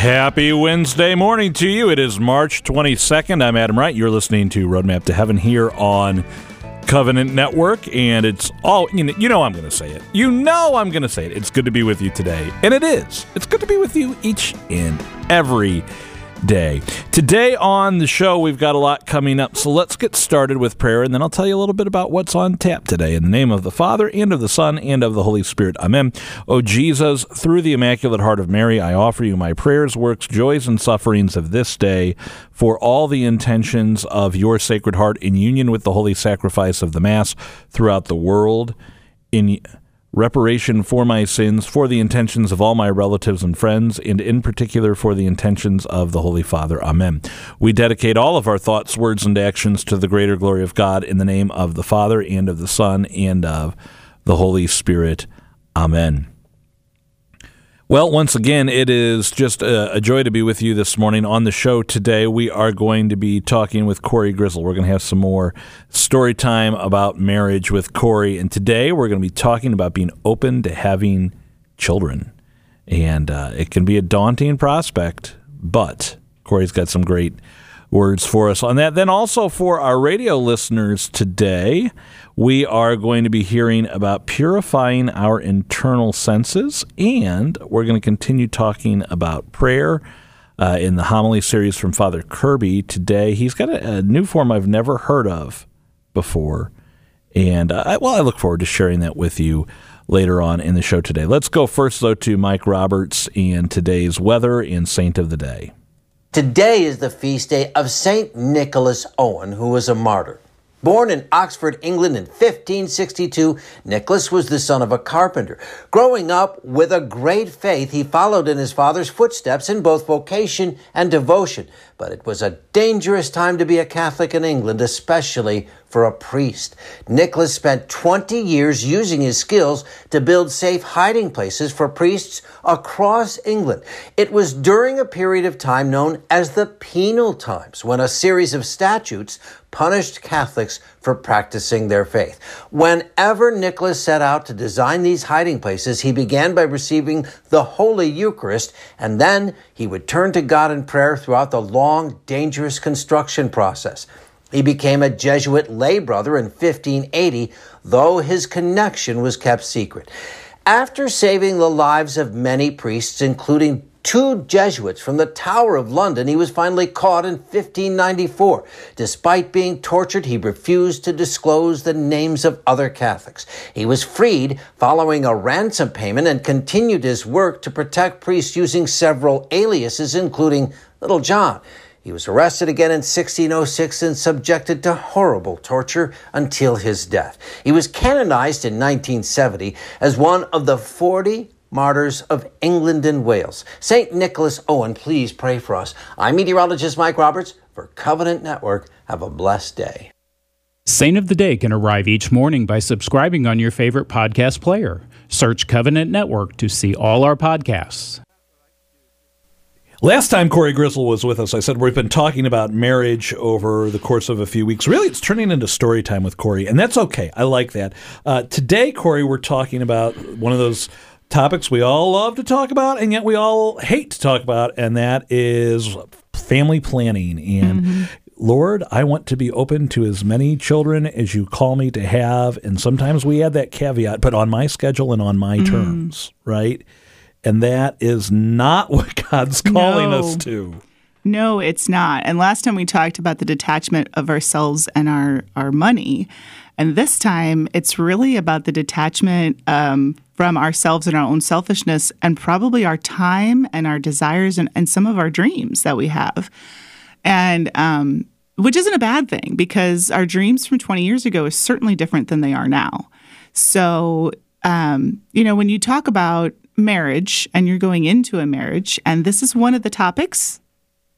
Happy Wednesday morning to you. It is March 22nd. I'm Adam Wright. You're listening to Roadmap to Heaven here on Covenant Network, and it's all you know. You know I'm going to say it. You know I'm going to say it. It's good to be with you today, and it is. It's good to be with you each and every day. Today on the show, we've got a lot coming up. So let's get started with prayer, and then I'll tell you a little bit about what's on tap today. In the name of the Father, and of the Son, and of the Holy Spirit. Amen. O Jesus, through the Immaculate Heart of Mary, I offer you my prayers, works, joys, and sufferings of this day for all the intentions of your Sacred Heart in union with the holy sacrifice of the Mass throughout the world. In reparation for my sins, for the intentions of all my relatives and friends, and in particular for the intentions of the Holy Father. Amen. We dedicate all of our thoughts, words, and actions to the greater glory of God in the name of the Father, and of the Son, and of the Holy Spirit. Amen. Well, once again, it is just a, a, joy to be with you this morning on the show today. We are going to be talking with Cory Grizzle. We're going to have some more story time about marriage with Cory. And today we're going to be talking about being open to having children. And uh, it can be a daunting prospect, but Cory's got some great words for us on that. Then also for our radio listeners today, we are going to be hearing about purifying our internal senses, and we're going to continue talking about prayer. Uh, in the homily series from Father Kirby today, he's got a, a new form I've never heard of before, and uh, well, I look forward to sharing that with you later on in the show today. Let's go first, though, to Mike Roberts and today's weather and Saint of the Day. Today is the feast day of Saint Nicholas Owen, who was a martyr. Born in Oxford, England in 1562, Nicholas was the son of a carpenter. Growing up with a great faith, he followed in his father's footsteps in both vocation and devotion. But it was a dangerous time to be a Catholic in England, especially for a priest. Nicholas spent 20 years using his skills to build safe hiding places for priests across England. It was during a period of time known as the penal times when a series of statutes punished Catholics for practicing their faith. Whenever Nicholas set out to design these hiding places, he began by receiving the Holy Eucharist, and then he would turn to God in prayer throughout the long, dangerous construction process. He became a Jesuit lay brother in 1580, though his connection was kept secret. After saving the lives of many priests, including two Jesuits from the Tower of London, he was finally caught in 1594. Despite being tortured, he refused to disclose the names of other Catholics. He was freed following a ransom payment and continued his work to protect priests using several aliases, including Little John. He was arrested again in 1606 and subjected to horrible torture until his death. He was canonized in 1970 as one of the 40 martyrs of England and Wales. St. Nicholas Owen, please pray for us. I'm meteorologist Mike Roberts for Covenant Network. Have a blessed day. Saint of the Day can arrive each morning by subscribing on your favorite podcast player. Search Covenant Network to see all our podcasts. Last time Cory Grizzle was with us, I said we've been talking about marriage over the course of a few weeks. Really, it's turning into story time with Cory, and that's okay. I like that. Uh, today, Cory, we're talking about one of those topics we all love to talk about, and yet we all hate to talk about, and that is family planning. And mm-hmm. Lord, I want to be open to as many children as you call me to have. And sometimes we add that caveat, but on my schedule and on my mm. terms, right? And that is not what God's calling no. us to. No, it's not. And last time we talked about the detachment of ourselves and our, our money. And this time it's really about the detachment um, from ourselves and our own selfishness and probably our time and our desires and, and some of our dreams that we have. And um, which isn't a bad thing because our dreams from 20 years ago is certainly different than they are now. So, um, you know, when you talk about marriage and you're going into a marriage, and this is one of the topics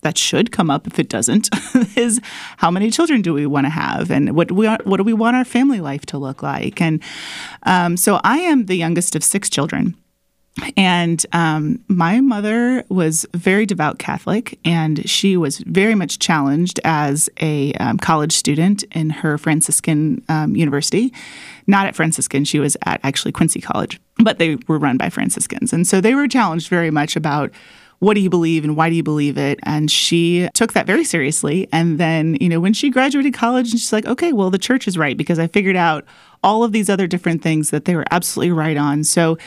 that should come up if it doesn't is how many children do we want to have and what we what do we want our family life to look like? And um, so I am the youngest of six children and um, my mother was very devout Catholic, and she was very much challenged as a um, college student in her Franciscan um, university. Not at Franciscan, she was at actually Quincy College, but they were run by Franciscans. And so they were challenged very much about what do you believe and why do you believe it? And she took that very seriously. And then, you know, when she graduated college, and she's like, okay, well, the church is right because I figured out all of these other different things that they were absolutely right on. So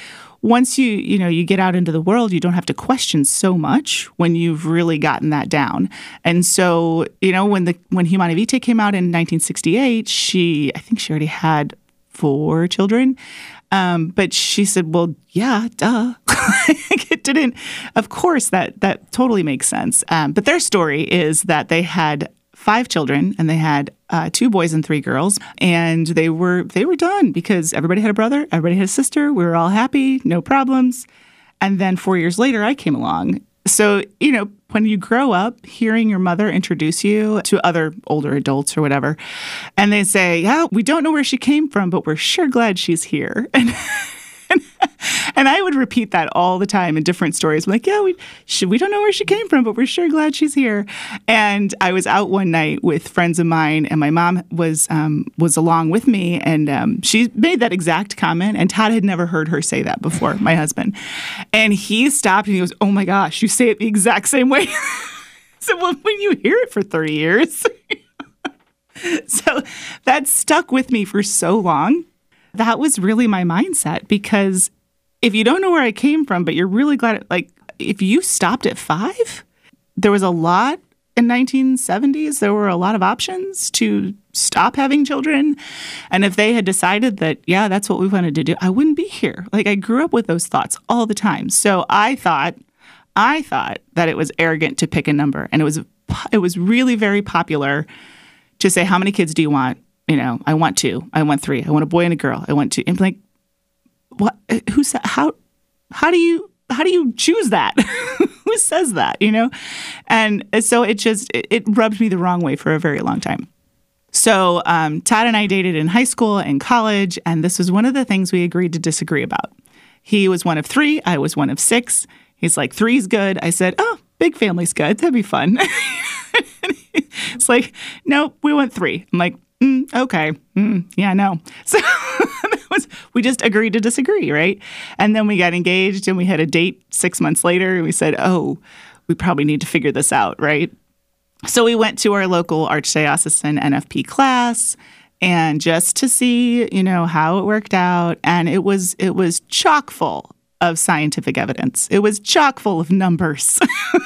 once you you know you get out into the world you don't have to question so much when you've really gotten that down and so you know when the when Humanae Vitae came out in 1968 she i think she already had four children um, but she said, "Well, yeah, duh." it didn't. Of course, that that totally makes sense. Um, but their story is that they had five children and they had uh, two boys and three girls and they were they were done because everybody had a brother everybody had a sister we were all happy no problems. And then four years later i came along. So you know when you grow up hearing your mother introduce you to other older adults or whatever and they say yeah we don't know where she came from but we're sure glad she's here. And and I would repeat that all the time in different stories. I'm like, yeah, we she, we don't know where she came from, but we're sure glad she's here. And I was out one night with friends of mine, and my mom was um, was along with me, and um, she made that exact comment. And Todd had never heard her say that before, my husband. And he stopped and he goes, "Oh my gosh, you say it the exact same way." so well, when you hear it for 30 years. so that stuck with me for so long that was really my mindset because if you don't know where I came from, but you're really glad, like, if you stopped at five, there was a lot in 1970s there were a lot of options to stop having children. And if they had decided that yeah that's what we wanted to do i wouldn't be here. Like i grew up with those thoughts all the time. So i thought i thought that it was arrogant to pick a number. And it was it was really very popular to say how many kids do you want? You know, I want two, I want three, I want a boy and a girl, I want two. And like, what? Who said? How? How do you? How do you choose that? Who says that? You know, and so it just it, it, rubbed me the wrong way for a very long time. So um, Todd and I dated in high school and college, and this was one of the things we agreed to disagree about. He was one of three, I was one of six. He's like, three's good. I said, oh, big family's good. That'd be fun. it's like, no, we want three. I'm like, mm, okay, mm, yeah, no. So was, we just agreed to disagree, right? And then we got engaged and we had a date six months later and we said, oh, we probably need to figure this out, right? So we went to our local Archdiocesan NFP class and just to see, you know, how it worked out. And it was it was chock full of scientific evidence. It was chock full of numbers,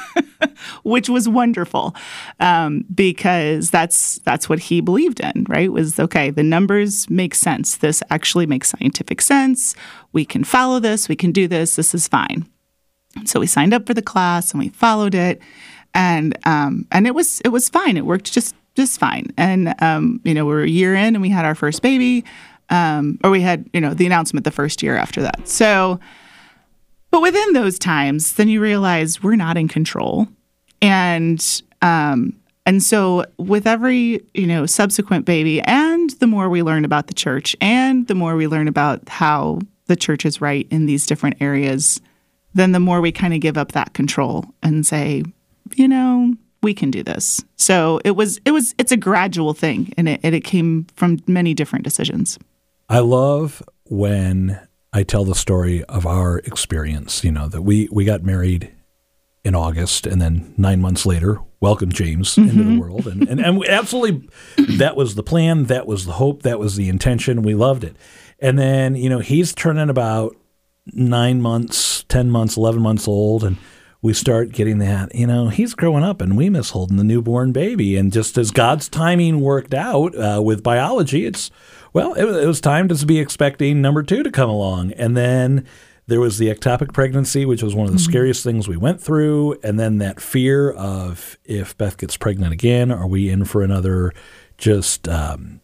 which was wonderful um, because that's that's what he believed in. Right? Was okay. The numbers make sense. This actually makes scientific sense. We can follow this. We can do this. This is fine. So we signed up for the class and we followed it, and um, and it was it was fine. It worked just just fine. And um, you know, we are a year in and we had our first baby. Um, or we had, you know, the announcement the first year after that. So but within those times, then you realize we're not in control. And um, and so with every, you know, subsequent baby and the more we learn about the church and the more we learn about how the church is right in these different areas, then the more we kind of give up that control and say, you know, we can do this. So it was it was it's a gradual thing and it, it came from many different decisions. I love when I tell the story of our experience. You know that we we got married in August, and then nine months later, welcomed James mm-hmm. into the mm-hmm. world, and and, and absolutely, that was the plan, that was the hope, that was the intention. We loved it, and then you know he's turning about nine months, ten months, eleven months old, and we start getting that, you know, he's growing up and we miss holding the newborn baby. And just as God's timing worked out uh, with biology, it's well, it, it was time to be expecting number two to come along. And then there was the ectopic pregnancy, which was one of the mm-hmm. scariest things we went through. And then that fear of if Beth gets pregnant again, are we in for another just um,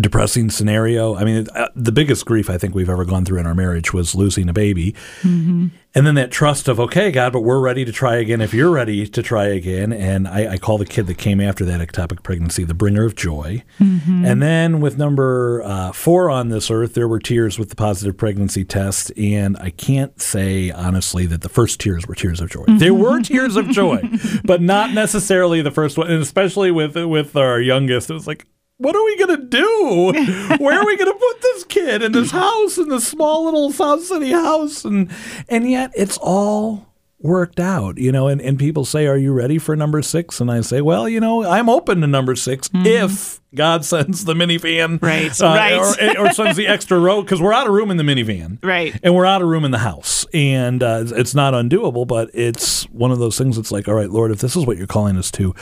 depressing scenario. I mean, uh, the biggest grief I think we've ever gone through in our marriage was losing a baby. Mm-hmm. And then that trust of, okay, God, but we're ready to try again if you're ready to try again. And I, I call the kid that came after that ectopic pregnancy the bringer of joy. Mm-hmm. And then with number uh, four on this earth, there were tears with the positive pregnancy test. And I can't say honestly that the first tears were tears of joy. Mm-hmm. There were tears of joy, but not necessarily the first one. And especially with with our youngest, it was like, what are we gonna do? Where are we gonna put this kid in this house in this small little South City house? And and yet it's all worked out, you know, and, and people say, Are you ready for number six? And I say, Well, you know, I'm open to number 6 if God sends the minivan. Mm-hmm. Right, uh, right. Or, or sends the extra row, because we're out of room in the minivan. Right. And we're out of room in the house. And uh, it's- it's not undoable, but it's one of those things that's like, All right, Lord, if this is what you're calling us to,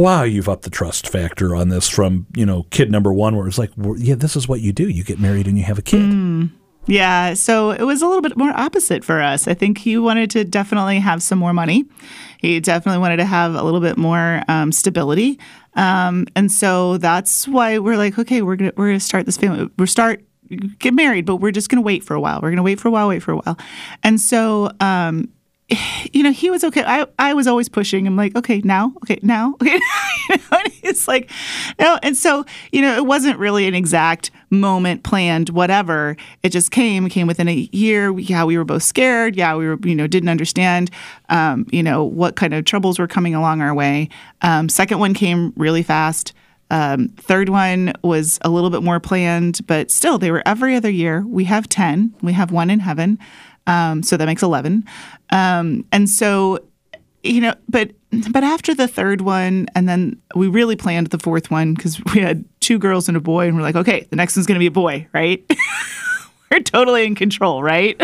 wow, you've upped the trust factor on this from, you know, kid number one, where it's like, well, yeah, this is what you do. You get married and you have a kid. Mm. Yeah, so it was a little bit more opposite for us. I think he wanted to definitely have some more money. He definitely wanted to have a little bit more um, stability, um, and so that's why we're like, okay, we're gonna we're gonna start this family. We're start get married, but we're just gonna wait for a while. We're gonna wait for a while, wait for a while, and so. Um, you know, he was okay. I, I was always pushing him, like, okay, now, okay, now, okay. you know, it's like, no. And so, you know, it wasn't really an exact moment planned, whatever. It just came, came within a year. Yeah, we were both scared. Yeah, we were, you know, didn't understand, um, you know, what kind of troubles were coming along our way. Um, second one came really fast. Um, third one was a little bit more planned, but still, they were every other year. We have 10, we have one in heaven. Um, so that makes 11. Um, and so, you know, but but after the third one, and then we really planned the fourth one because we had two girls and a boy, and we're like, okay, the next one's going to be a boy, right? we're totally in control, right?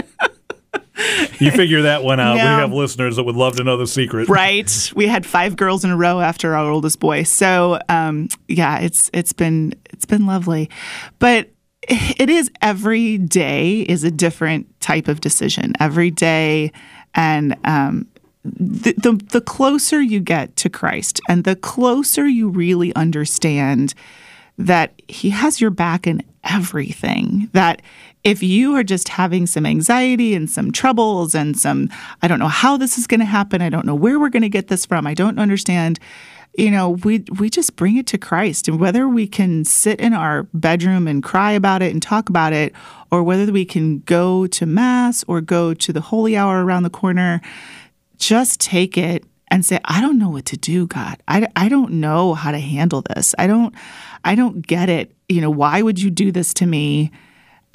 You figure that one out. Yeah. We have listeners that would love to know the secret. right. We had five girls in a row after our oldest boy. So um, yeah, it's it's been it's been lovely, but it is every day is a different type of decision. Every day, and um, the, the the closer you get to Christ, and the closer you really understand that He has your back in everything. That if you are just having some anxiety and some troubles and some, I don't know how this is going to happen. I don't know where we're going to get this from. I don't understand. You know, we we just bring it to Christ, and whether we can sit in our bedroom and cry about it and talk about it, or whether we can go to mass or go to the holy hour around the corner, just take it and say i don't know what to do god. I, I don't know how to handle this. I don't i don't get it. You know why would you do this to me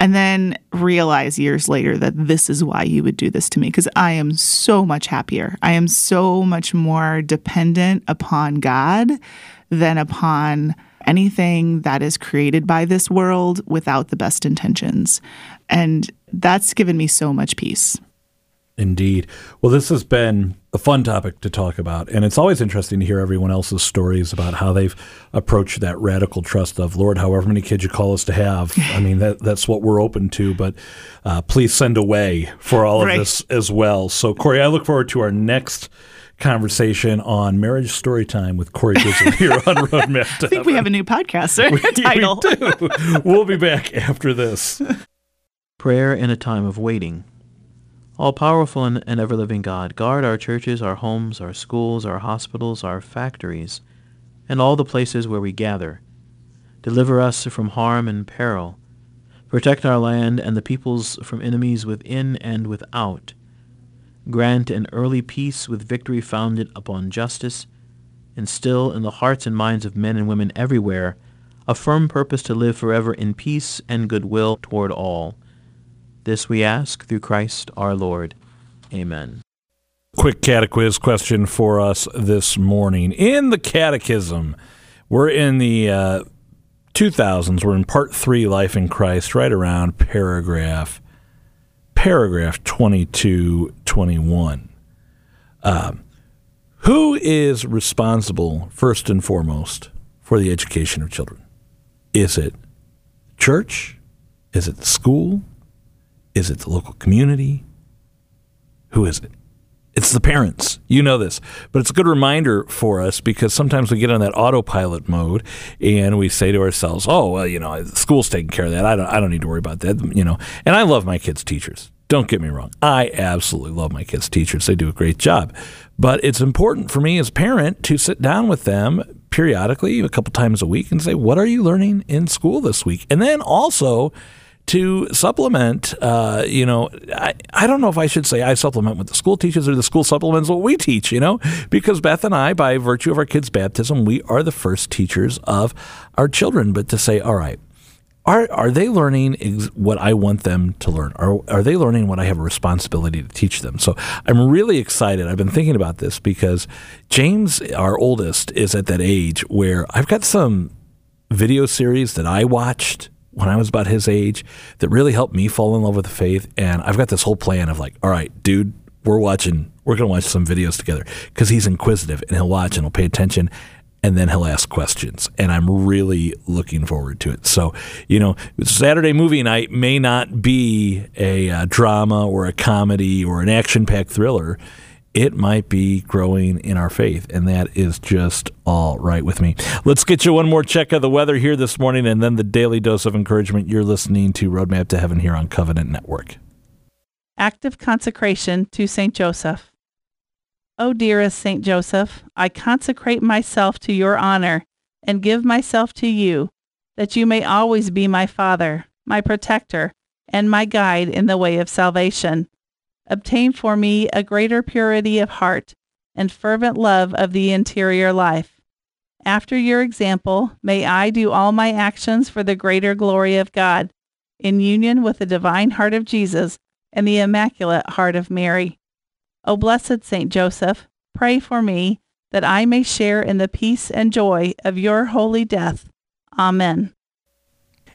and then realize years later that this is why you would do this to me because i am so much happier. I am so much more dependent upon god than upon anything that is created by this world without the best intentions. And that's given me so much peace. Indeed. Well, this has been a fun topic to talk about, and it's always interesting to hear everyone else's stories about how they've approached that radical trust of Lord. However many kids you call us to have, I mean that that's what we're open to. But uh, please send away for all of Right. this as well. So, Cory, I look forward to our next conversation on marriage story time with Cory Grizzle here on Roadmap to I think we have a new podcast sir, title. We do. We'll be back after this. Prayer in a time of waiting. All powerful and, and ever living God, guard our churches, our homes, our schools, our hospitals, our factories, and all the places where we gather. Deliver us from harm and peril. Protect our land and the peoples from enemies within and without. Grant an early peace with victory founded upon justice. Instill in the hearts and minds of men and women everywhere a firm purpose to live forever in peace and goodwill toward all. This we ask through Christ our Lord. Amen. quick catequiz question for us this morning. In the catechism, we're in the uh, 2000s. We're in part three, Life in Christ, right around paragraph paragraph 2221. Um, who is responsible, first and foremost, for the education of children? Is it church? Is it the school? Is it the local community? Who is it? It's the parents. You know this. But it's a good reminder for us because sometimes we get on that autopilot mode and we say to ourselves, oh, well, you know, school's taking care of that. I don't, I don't need to worry about that. You know, and I love my kids' teachers. Don't get me wrong. I absolutely love my kids' teachers. They do a great job. But it's important for me as a parent to sit down with them periodically, a couple times a week, and say, what are you learning in school this week? And then also, to supplement, uh, you know, I, I don't know if I should say I supplement with the school teachers or the school supplements what we teach, you know, because Beth and I, by virtue of our kids' baptism, we are the first teachers of our children. But to say, all right, are are they learning ex- what I want them to learn? Are are they learning what I have a responsibility to teach them? So I'm really excited. I've been thinking about this because James, our oldest, is at that age where I've got some video series that I watched when I was about his age that really helped me fall in love with the faith. And I've got this whole plan of like, all right, dude, we're watching, we're going to watch some videos together because he's inquisitive and he'll watch and he'll pay attention and then he'll ask questions. And I'm really looking forward to it. So, you know, Saturday movie night may not be a, a drama or a comedy or an action packed thriller it might be growing in our faith. And that is just all right with me. Let's get you one more check of the weather here this morning and then the daily dose of encouragement. You're listening to Roadmap to Heaven here on Covenant Network. Active consecration to St. Joseph. O dearest St. Joseph, I consecrate myself to your honor and give myself to you, that you may always be my Father, my protector, and my guide in the way of salvation obtain for me a greater purity of heart and fervent love of the interior life. After your example, may I do all my actions for the greater glory of God, in union with the divine heart of Jesus and the immaculate heart of Mary. O blessed Saint Joseph, pray for me that I may share in the peace and joy of your holy death. Amen.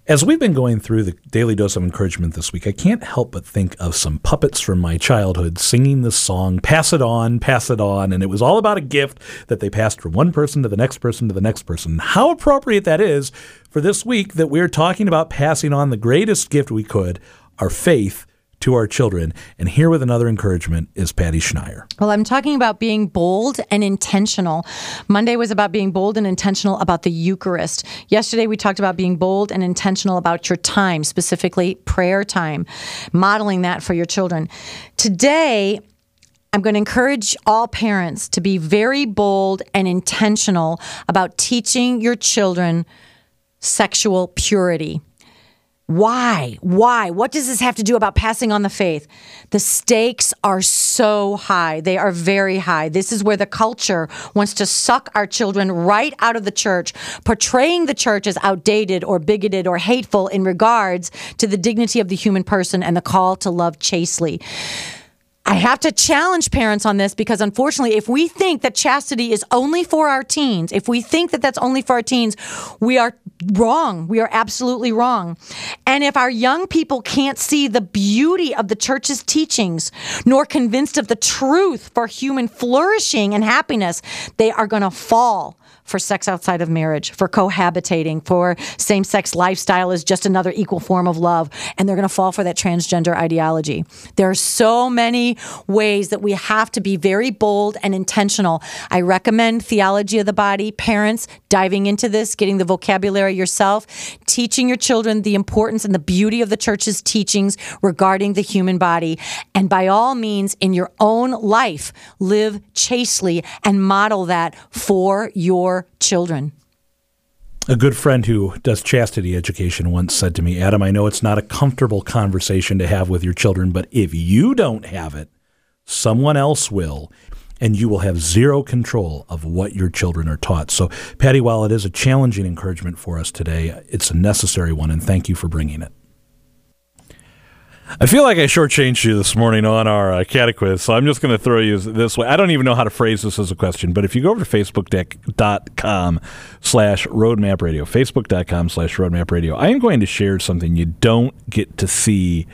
As we've been going through the daily dose of encouragement this week, I can't help but think of some puppets from my childhood singing this song, Pass It On, Pass It On. And it was all about a gift that they passed from one person to the next person to the next person. How appropriate that is for this week that we're talking about passing on the greatest gift we could, our faith to our children. And here with another encouragement is Patty Schneier. Well, I'm talking about being bold and intentional. Monday was about being bold and intentional about the Eucharist. Yesterday, we talked about being bold and intentional about your time, specifically prayer time, modeling that for your children. Today, I'm going to encourage all parents to be very bold and intentional about teaching your children sexual purity. Why? Why? What does this have to do about passing on the faith? The stakes are so high. They are very high. This is where the culture wants to suck our children right out of the church, portraying the church as outdated or bigoted or hateful in regards to the dignity of the human person and the call to love chastely. I have to challenge parents on this because unfortunately, if we think that chastity is only for our teens, if we think that that's only for our teens, we are wrong. We are absolutely wrong. And if our young people can't see the beauty of the church's teachings, nor convinced of the truth for human flourishing and happiness, they are going to fall for sex outside of marriage, for cohabitating, for same sex lifestyle is just another equal form of love. And they're going to fall for that transgender ideology. There are so many ways that we have to be very bold and intentional. I recommend Theology of the Body, parents diving into this, getting the vocabulary yourself, teaching your children the importance and the beauty of the church's teachings regarding the human body. And by all means, in your own life, live chastely and model that for your children. A good friend who does chastity education once said to me, Adam, I know it's not a comfortable conversation to have with your children, but if you don't have it, someone else will, and you will have zero control of what your children are taught. So, Patty, while it is a challenging encouragement for us today, it's a necessary one, and thank you for bringing it. I feel like I shortchanged you this morning on our uh, catequiz, so I'm just going to throw you this way. I don't even know how to phrase this as a question, but if you go over to facebook.com slash roadmap radio, facebook.com slash roadmap radio, I am going to share something you don't get to see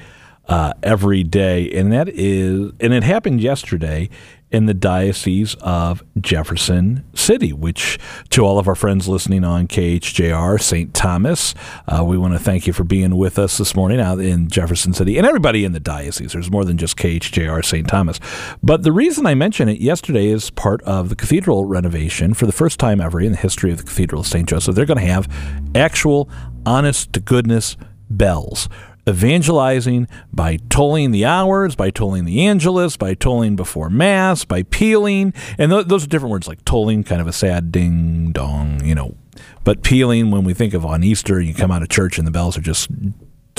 uh, every day, and that is, and it happened yesterday, in the Diocese of Jefferson City, which to all of our friends listening on KHJR St. Thomas, uh, we want to thank you for being with us this morning out in Jefferson City and everybody in the diocese. There's more than just KHJR St. Thomas. But the reason I mention it yesterday is part of the cathedral renovation for the first time ever in the history of the Cathedral of St. Joseph. They're going to have actual, honest to goodness bells evangelizing by tolling the hours, by tolling the Angelus, by tolling before Mass, by pealing. And th- those are different words like tolling, kind of a sad ding dong, you know. But pealing, when we think of on Easter, you come out of church and the bells are just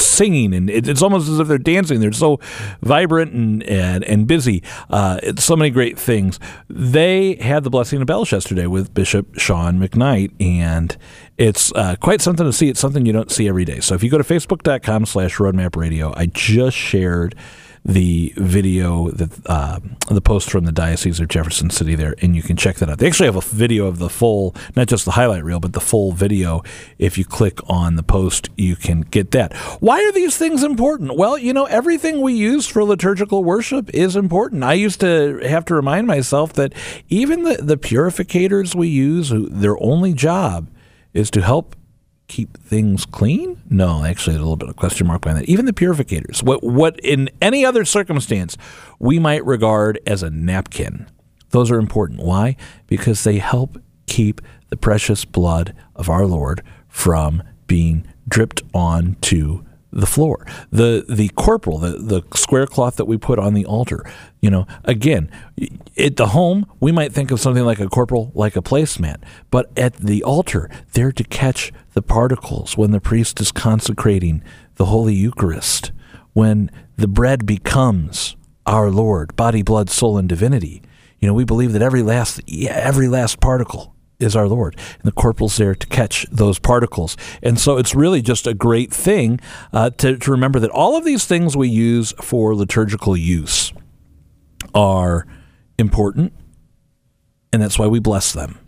singing, and it, it's almost as if they're dancing. They're so vibrant and and, and busy. Uh, it's so many great things. They had the blessing of bells yesterday with Bishop Shawn McKnight, and it's uh, quite something to see. It's something you don't see every day. So if you go to facebook.com slash roadmap radio, I just shared the video that uh, the post from the Diocese of Jefferson City there, and you can check that out. They actually have a video of the full, not just the highlight reel, but the full video. If you click on the post, you can get that. Why are these things important? Well, you know, everything we use for liturgical worship is important. I used to have to remind myself that even the, the purificators we use, their only job is to help keep things clean? No, actually, a little bit of question mark behind that. Even the purificators, what what in any other circumstance we might regard as a napkin, those are important. Why? Because they help keep the precious blood of our Lord from being dripped onto the floor. The the corporal, the, the square cloth that we put on the altar, you know, again, at the home, we might think of something like a corporal, like a placemat. But at the altar, they're to catch the particles when the priest is consecrating the Holy Eucharist, when the bread becomes our Lord, body, blood, soul, and divinity. You know, we believe that every last every last particle is our Lord. And the corporal's there to catch those particles. And so it's really just a great thing uh, to, to remember that all of these things we use for liturgical use are important, and that's why we bless them.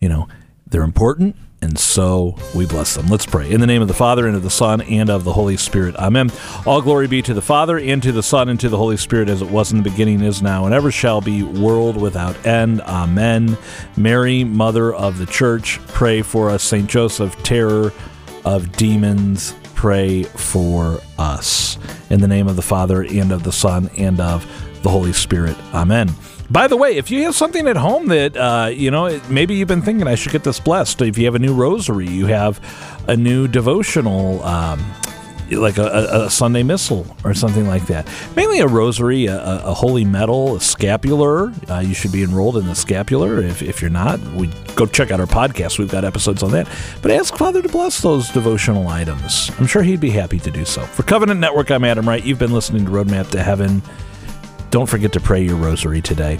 You know, they're important, and so we bless them. Let's pray. In the name of the Father, and of the Son, and of the Holy Spirit. Amen. All glory be to the Father, and to the Son, and to the Holy Spirit, as it was in the beginning, is now, and ever shall be, world without end. Amen. Mary, Mother of the Church, pray for us. St. Joseph, terror of demons, pray for us. In the name of the Father, and of the Son, and of the Holy Spirit. Amen. By the way, if you have something at home that, uh, you know, maybe you've been thinking I should get this blessed, if you have a new rosary, you have a new devotional, um, like a, a, Sunday Missal or something like that. Mainly a rosary, a, a holy medal, a scapular. Uh, you should be enrolled in the scapular. If, if you're not, we go check out our podcast. We've got episodes on that. But ask Father to bless those devotional items. I'm sure he'd be happy to do so. For Covenant Network, I'm Adam Wright. You've been listening to Roadmap to Heaven. Don't forget to pray your rosary today.